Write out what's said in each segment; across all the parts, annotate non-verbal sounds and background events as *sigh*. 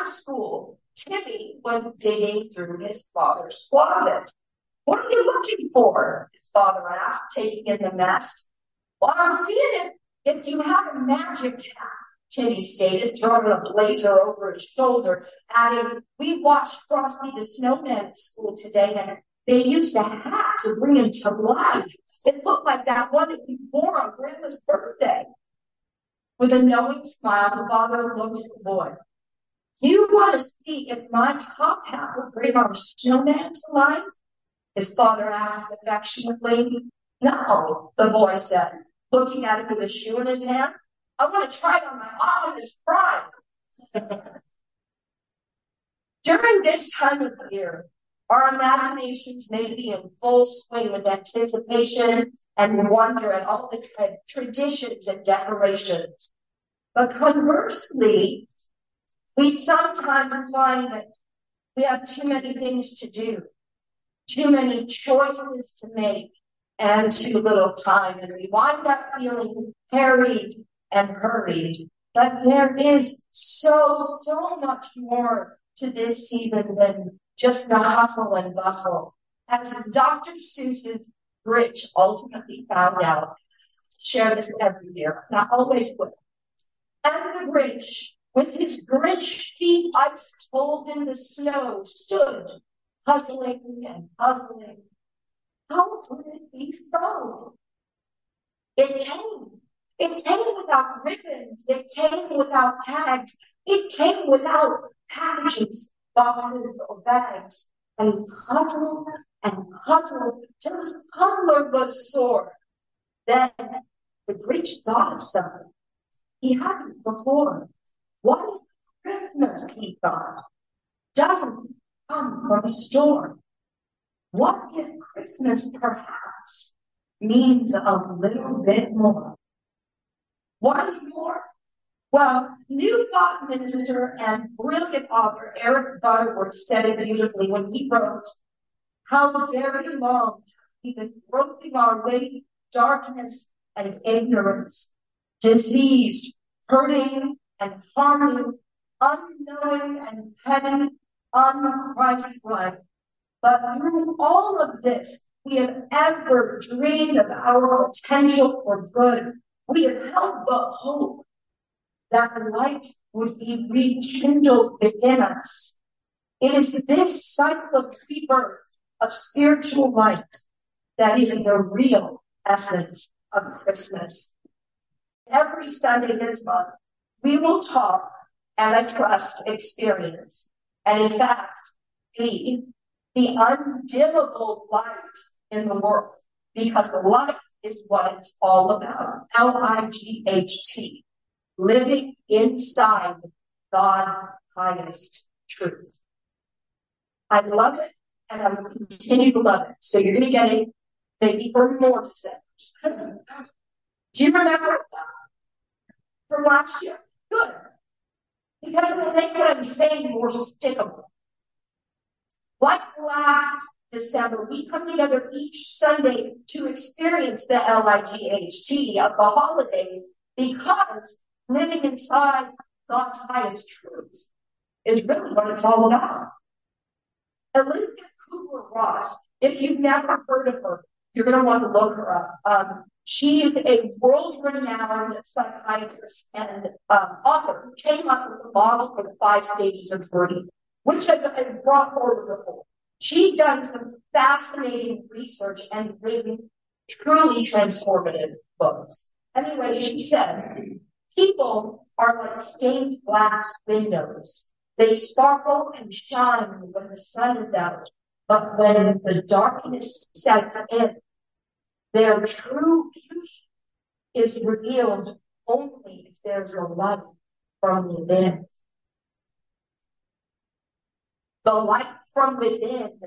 After school, Timmy was digging through his father's closet. What are you looking for? His father asked, taking in the mess. Well, I'm seeing if, if you have a magic hat, Timmy stated, throwing a blazer over his shoulder, adding, We watched Frosty the Snowman at school today, and they used a hat to bring him to life. It looked like that one that you wore on Grandma's birthday. With a knowing smile, the father looked at the boy. You want to see if my top hat will bring our snowman to life? His father asked affectionately. No, the boy said, looking at him with a shoe in his hand. I want to try it on my Optimus Prime. *laughs* During this time of year, our imaginations may be in full swing with anticipation and wonder at all the tra- traditions and decorations. But conversely, we sometimes find that we have too many things to do, too many choices to make, and too little time. And we wind up feeling harried and hurried. But there is so, so much more to this season than just the hustle and bustle. As Dr. Seuss's Grinch ultimately found out, share this every year, not always will. And the Grinch, with his Grinch feet ice cold in the snow, stood puzzling and puzzling. How could it be so? It came it came without ribbons. It came without tags. It came without packages, boxes, or bags. And puzzled and puzzled till his puzzler was sore. Then the Grinch thought of something he hadn't before. What if Christmas, he thought, doesn't come from a store? What if Christmas perhaps means a little bit more? What is more? Well, New Thought minister and brilliant author Eric Butterworth said it beautifully when he wrote, How very long we've been groping our way through darkness and ignorance, diseased, hurting and harming, unknowing and petty, unchristlike. But through all of this, we have ever dreamed of our potential for good we have held the hope that the light would be rekindled within us. It is this cycle of rebirth of spiritual light that is the real essence of Christmas. Every Sunday this month, we will talk and a trust experience. And in fact, be the undimmable light in the world because light is what it's all about. L-I-G-H-T. Living inside God's highest truth. I love it and I will continue to love it. So you're going to get it maybe for more Decembers. *laughs* Do you remember that from last year? Good. Because it'll make what I'm saying more stickable. Like last December, we come together each Sunday to experience the L-I-G-H-T of the holidays because living inside God's highest truths is really what it's all about. Elisabeth Kubler-Ross, if you've never heard of her, you're going to want to look her up. Um, she's a world-renowned psychiatrist and um, author who came up with a model for the five stages of grief, which I've, brought forward before. She's done some fascinating research and written truly transformative books. Anyway, she said, people are like stained glass windows. They sparkle and shine when the sun is out, but when the darkness sets in, their true is revealed only if there's a light from within. The light from within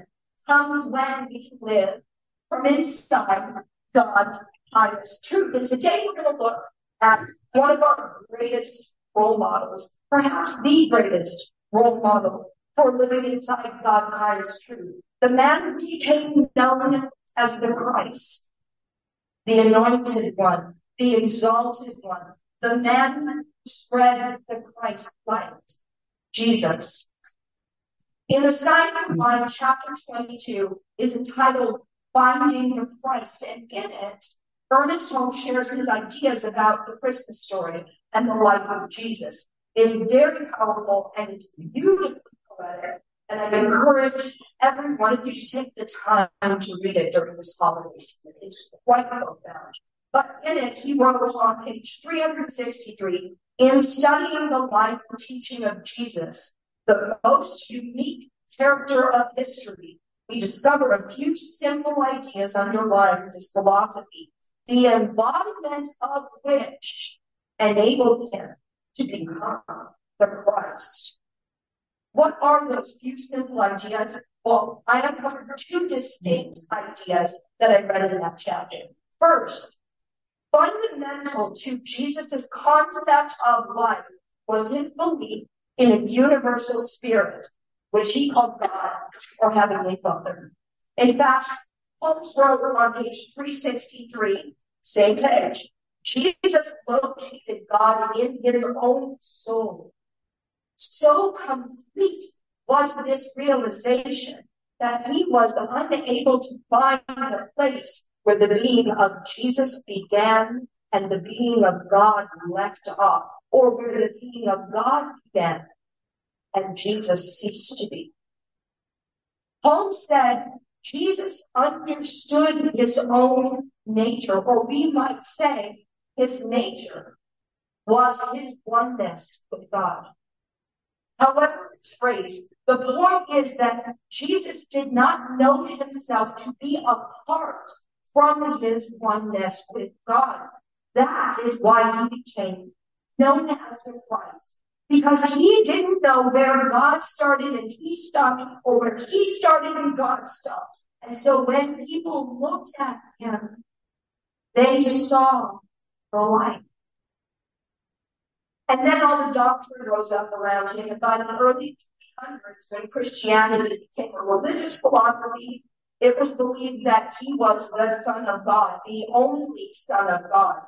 comes when we live from inside God's highest truth. And today we're going to look at one of our greatest role models, perhaps the greatest role model for living inside God's highest truth. The man who became known as the Christ, the anointed one, the exalted one, the man who spread the Christ light. Jesus. In the Science of Mind, chapter 22 is entitled Finding the Christ, and in it, Ernest Holmes shares his ideas about the Christmas story and the life of Jesus. It's very powerful and it's beautifully poetic, and I encourage every one of you to take the time to read it during this holiday season. It's quite profound. But in it, he wrote on page 363 in studying the life and teaching of Jesus, the most unique character of history, we discover a few simple ideas underlying this philosophy, the embodiment of which enabled him to become the Christ. What are those few simple ideas? Well, I uncovered two distinct ideas that I read in that chapter. First, fundamental to Jesus' concept of life was his belief in a universal spirit, which he called God or Heavenly Father. In fact, Holmes wrote on page 363, same page, Jesus located God in his own soul. So complete was this realization that he was unable to find a place where the being of Jesus began and the being of God left off, or where the being of God began and Jesus ceased to be. Holmes said Jesus understood his own nature, or we might say his nature was his oneness with God. However, it's phrased, the point is that Jesus did not know himself to be apart from his oneness with God. That is why he became known as the Christ. Because he didn't know where God started and he stopped, or where he started and God stopped. And so when people looked at him, they saw the light. And then all the doctrine rose up around him. And by the early 300s, when Christianity became a religious philosophy, it was believed that he was the Son of God, the only Son of God.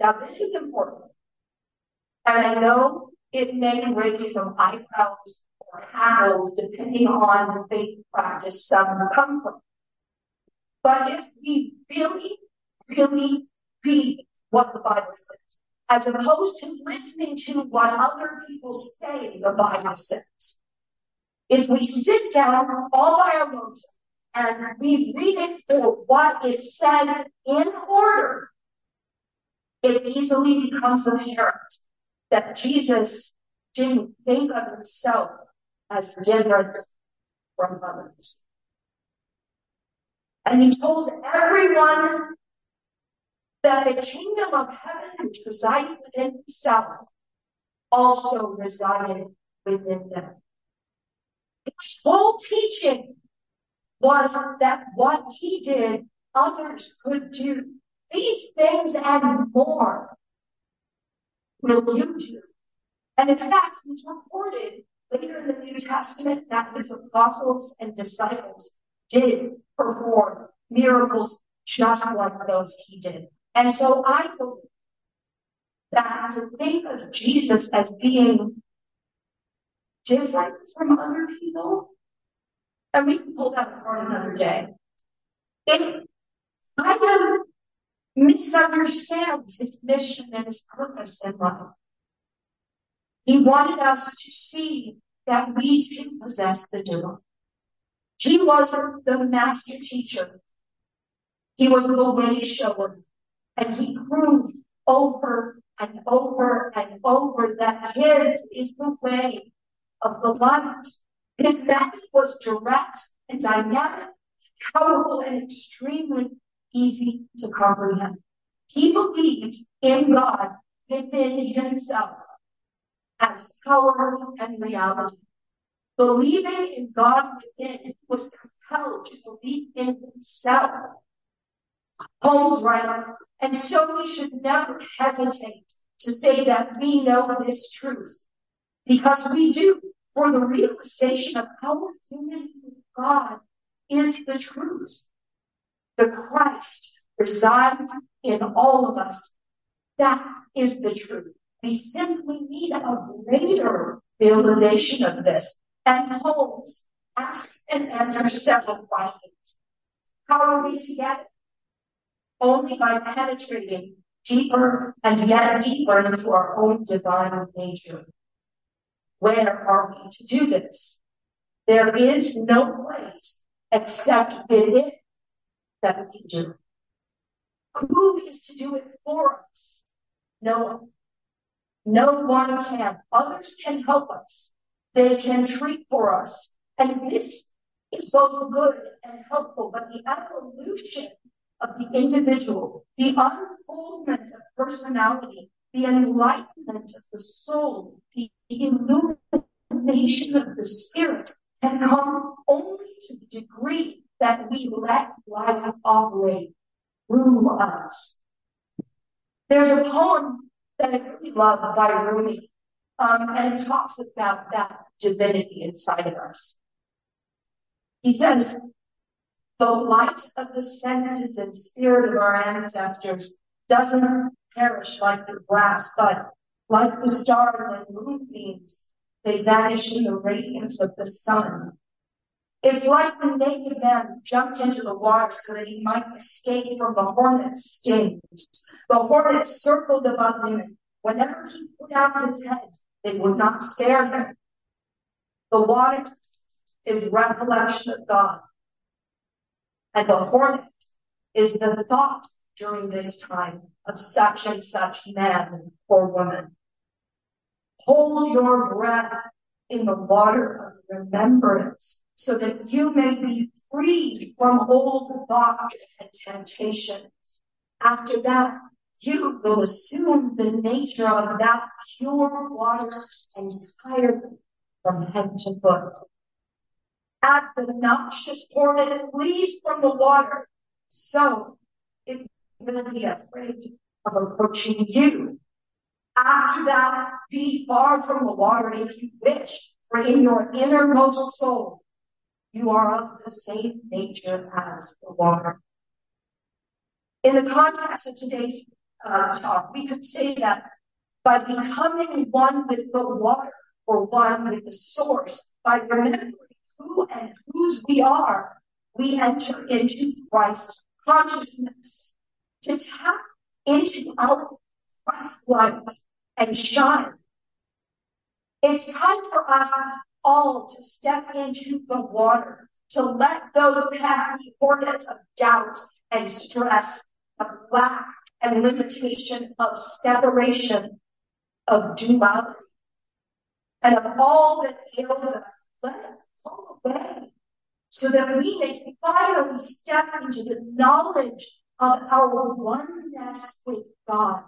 Now, this is important. And I know it may raise some eyebrows or hackles depending on the faith practice some come from. But if we really, really read what the Bible says, as opposed to listening to what other people say the Bible says, if we sit down all by our lonesome and we read it for what it says in order, it easily becomes apparent that Jesus didn't think of himself as different from others. And he told everyone that the kingdom of heaven, which resided within himself, also resided within them. His whole teaching was that what he did, others could do. These things and more will you do. And in fact, it's reported later in the New Testament that his apostles and disciples did perform miracles just like those he did. And so I believe that to think of Jesus as being different from other people, and we can pull that apart another day, it kind of misunderstands his mission and his purpose in life. He wanted us to see that we too possess the doer. He was the master teacher. He was the way shower. And he proved over and over and over that his is the way of the light. His method was direct and dynamic, powerful and extremely easy to comprehend. He believed in God within himself as power and reality. Believing in God within, was compelled to believe in himself. Holmes writes, and so we should never hesitate to say that we know this truth, because we do, for the realization of our unity with God is the truth. The Christ resides in all of us. That is the truth. We simply need a greater realization of this. And Holmes asks and answers several questions. How are we to get it? Only by penetrating deeper and yet deeper into our own divine nature. Where are we to do this? There is no place except within that we can do. Who is to do it for us? No one. No one can. Others can help us. They can treat for us. And this is both good and helpful, but the evolution of the individual, the unfoldment of personality, the of the soul, the illumination of the spirit can come only to the degree that we let life operate through us. There's a poem that I really love by Rumi, um, and it talks about that divinity inside of us. He says, the light of the senses and spirit of our ancestors doesn't perish like the grass, but like the stars and moonbeams, they vanish in the radiance of the sun. It's like the naked man jumped into the water so that he might escape from the hornet's stings. The hornet circled above him. Whenever he put out his head, they would not spare him. The water is recollection of God. And the hornet is the thought during this time of such and such man or woman. Hold your breath in the water of remembrance so that you may be freed from old thoughts and temptations. After that, you will assume the nature of that pure water entirely from head to foot. As the noxious hornet flees from the water, so it will be afraid of approaching you. After that, be far from the water if you wish, for in your innermost soul, you are of the same nature as the water. In the context of today's uh, talk, we could say that by becoming one with the water or one with the source, by remembering who and whose we are, we enter into Christ consciousness to tap into our Christ light and shine. It's time for us all to step into the water, to let those pesky hornets of doubt and stress, of lack and limitation, of separation, of duality, and of all that ails us, let it fall away so that we may finally step into the knowledge of our oneness with God.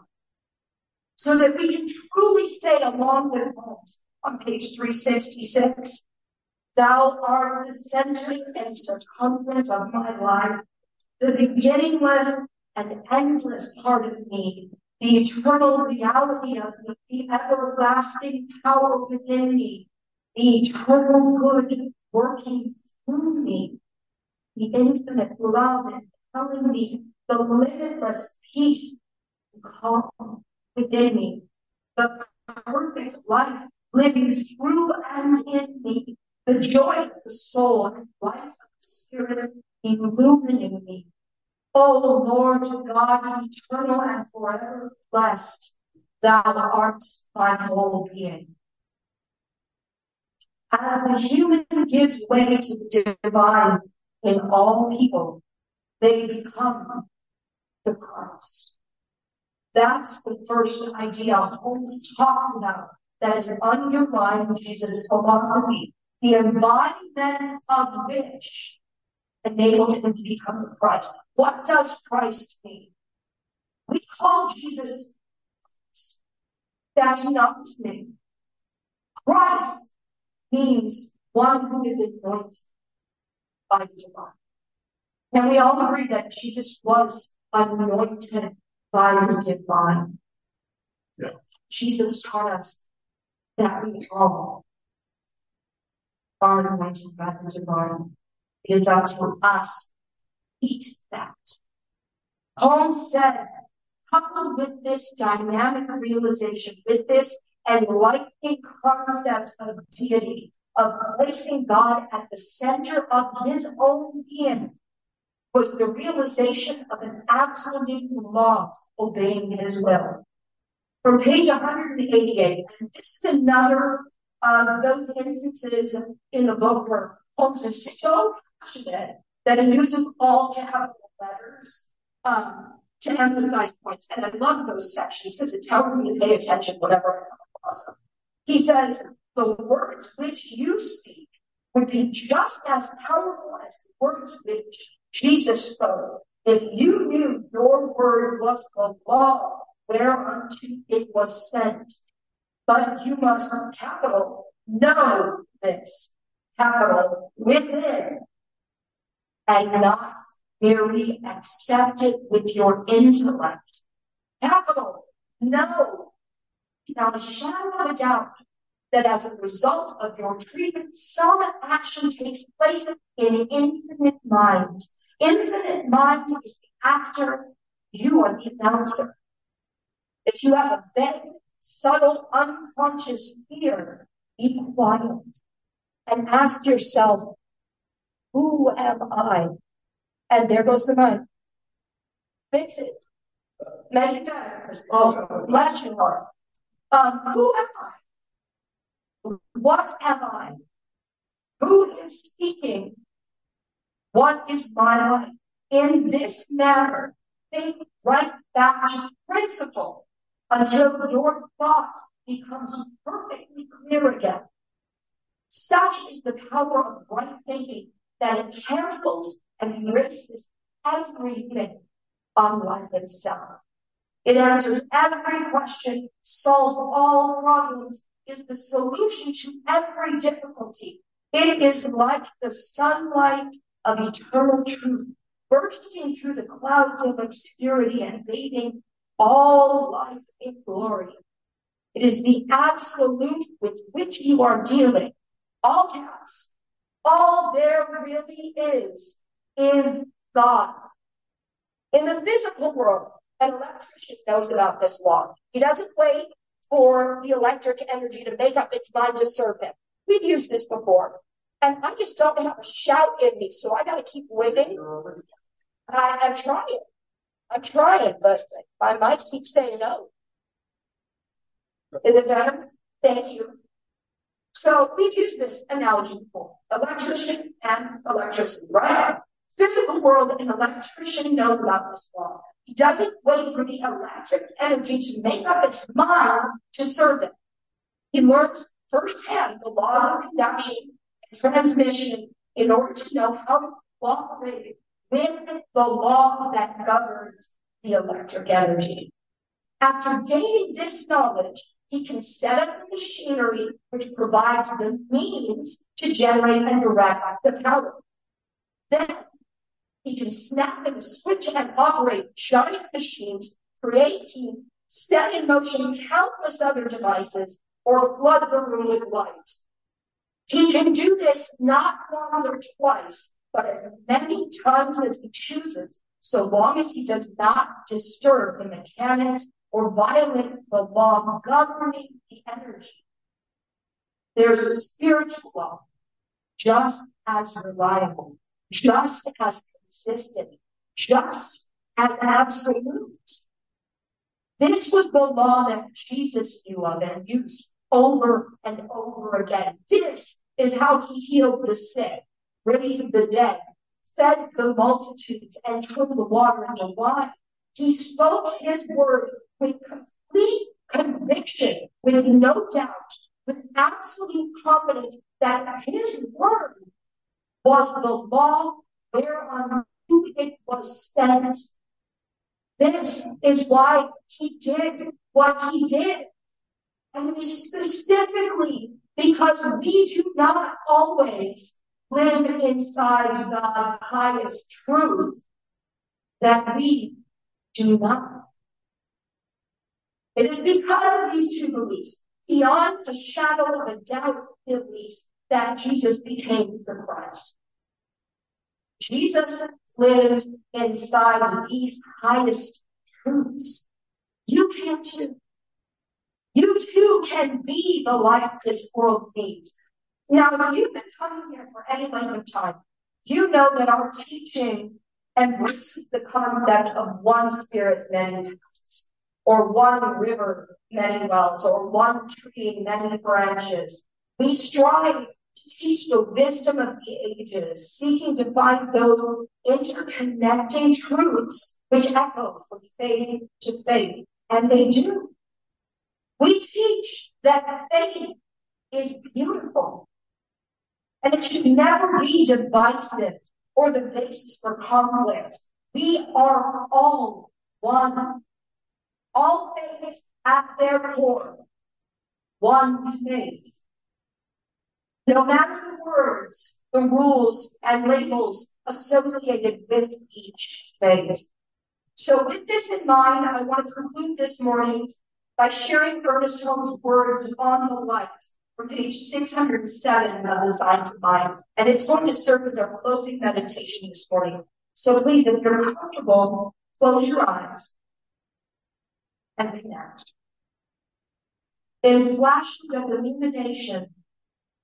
So that we can truly say along with Holmes, on page 366. Thou art the center and circumference of my life, the beginningless and endless part of me, the eternal reality of me, the everlasting power within me, the eternal good working through me, the infinite love and telling me, the limitless peace and calm within me, the perfect life living through and in me, the joy of the soul and life of the spirit illumining me. O Lord God, eternal and forever blessed, thou art my whole being. As the human gives way to the divine in all people, they become the Christ. That's the first idea Holmes talks about that is underlying Jesus' philosophy, the embodiment of which enabled him to become the Christ. What does Christ mean? We call Jesus Christ. That's not his name. Christ means one who is anointed by the divine. And we all agree that Jesus was anointed by the divine. Yeah. Jesus taught us that we all are anointed by the divine. It is up to us to eat that. Paul said, coupled with this dynamic realization, with this enlightening concept of deity, of placing God at the center of his own being, was the realization of an absolute law obeying his will. From page 188, and this is another of those instances in the book where Holmes is so passionate that he uses all capital letters um, to emphasize points. And I love those sections because it tells me to pay attention, whatever awesome. He says, the words which you speak would be just as powerful as the words which Jesus spoke if you knew your word was the law whereunto it was sent. But you must, capital, know this, capital, within, and not merely accept it with your intellect. Capital, know, without a shadow of a doubt, that as a result of your treatment, some action takes place in infinite mind. Infinite mind is the actor, you are the announcer. If you have a vague, subtle, unconscious fear, be quiet and ask yourself, who am I? And there goes the mind. Fix it. Bless your heart. Um, who am I? What am I? Who is speaking? What is my life? In this manner, think right back to principle until your thought becomes perfectly clear again. Such is the power of right thinking that it cancels and erases everything unlike itself. It answers every question, solves all problems, is the solution to every difficulty. It is like the sunlight of eternal truth, bursting through the clouds of obscurity and bathing all life in glory. It is the absolute with which you are dealing. All caps. All there really is, is God. In the physical world, an electrician knows about this law. He doesn't wait for the electric energy to make up its mind to serve him. We've used this before. And I just don't have a shout in me, so I gotta keep waiting. I, I'm trying. I'm trying, but I might keep saying no. Is it better? Thank you. So we've used this analogy before. Electrician and electricity, right? Physical world, an electrician knows about this law. He doesn't wait for the electric energy to make up its mind to serve it. He learns firsthand the laws of conduction transmission in order to know how to cooperate with the law that governs the electric energy. After gaining this knowledge, he can set up the machinery which provides the means to generate and direct the power. Then he can snap in a switch and operate giant machines, create heat, set in motion countless other devices, or flood the room with light. He can do this not once or twice, but as many times as he chooses, so long as he does not disturb the mechanics or violate the law governing the energy. There's a spiritual law, just as reliable, just as consistent, just as absolute. This was the law that Jesus knew of and used over and over again. This is how he healed the sick raised the dead, fed the multitudes, and turned the water into wine. He spoke his word with complete conviction, with no doubt, with absolute confidence that his word was the law whereon it was sent. This is why he did what he did. And specifically because we do not always live inside God's highest truth that we do not. It is because of these two beliefs, beyond the shadow of a doubt beliefs, that Jesus became the Christ. Jesus lived inside these highest truths. You can too. You too can be the light this world needs. Now, if you've been coming here for any length of time, you know that our teaching embraces the concept of one spirit, many paths, or one river, many wells, or one tree, many branches. We strive to teach the wisdom of the ages, seeking to find those interconnecting truths which echo from faith to faith. And they do. We teach that faith is beautiful and it should never be divisive or the basis for conflict. We are all one. All faiths at their core. One faith. No matter the words, the rules, and labels associated with each faith. So with this in mind, I want to conclude this morning by sharing Ernest Holmes' words on the light from page 607 of the Science of Mind. And it's going to serve as our closing meditation this morning. So please, if you're comfortable, close your eyes and connect. In flashes of illumination,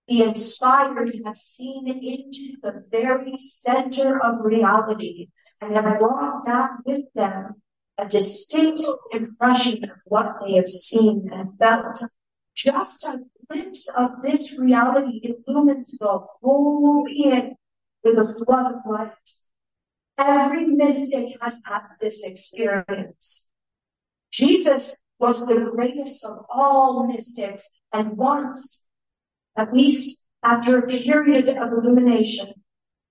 the inspired have seen into the very center of reality and have brought back with them a distinct impression of what they have seen and felt. Just a glimpse of this reality illumines the whole being with a flood of light. Every mystic has had this experience. Jesus was the greatest of all mystics, and once, at least after a period of illumination,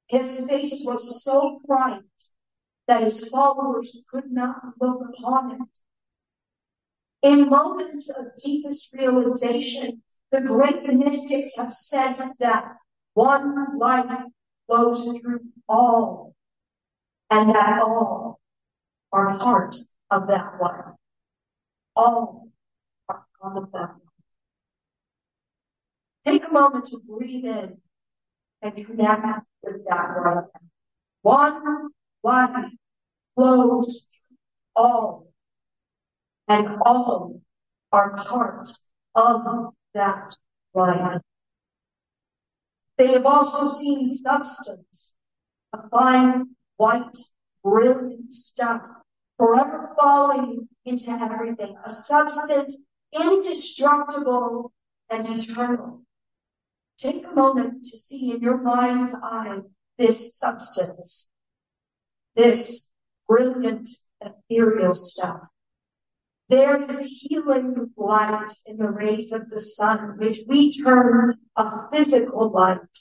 his face was so bright that his followers could not look upon it. In moments of deepest realization, the great mystics have sensed that one life flows through all, and that all are part of that one. All are part of that life. Take a moment to breathe in and connect with that life. One life flows through all, and all are part of that life. They have also seen substance, a fine, white, brilliant stuff, forever falling into everything, a substance indestructible and eternal. Take a moment to see in your mind's eye this substance, this brilliant ethereal stuff. There is healing light in the rays of the sun, which we term a physical light.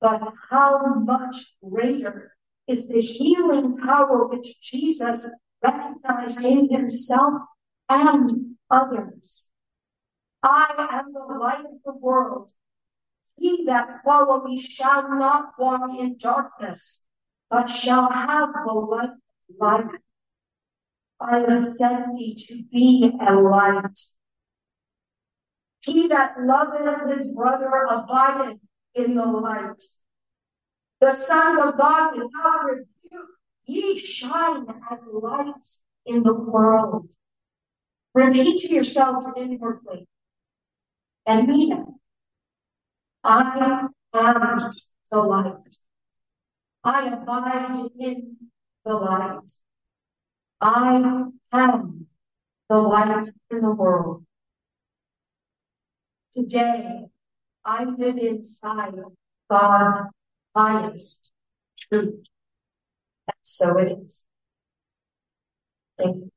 But how much greater is the healing power which Jesus recognized in himself and others? I am the light of the world. He that follow me shall not walk in darkness, but shall have the light of life. I have sent thee to be a light. He that loveth his brother abideth in the light. The sons of God without rebuke, ye shine as lights in the world. Repeat to yourselves inwardly and mean it. I am the light. I abide in the light. I am the light in the world. Today, I live inside God's highest truth. And so it is. Thank you.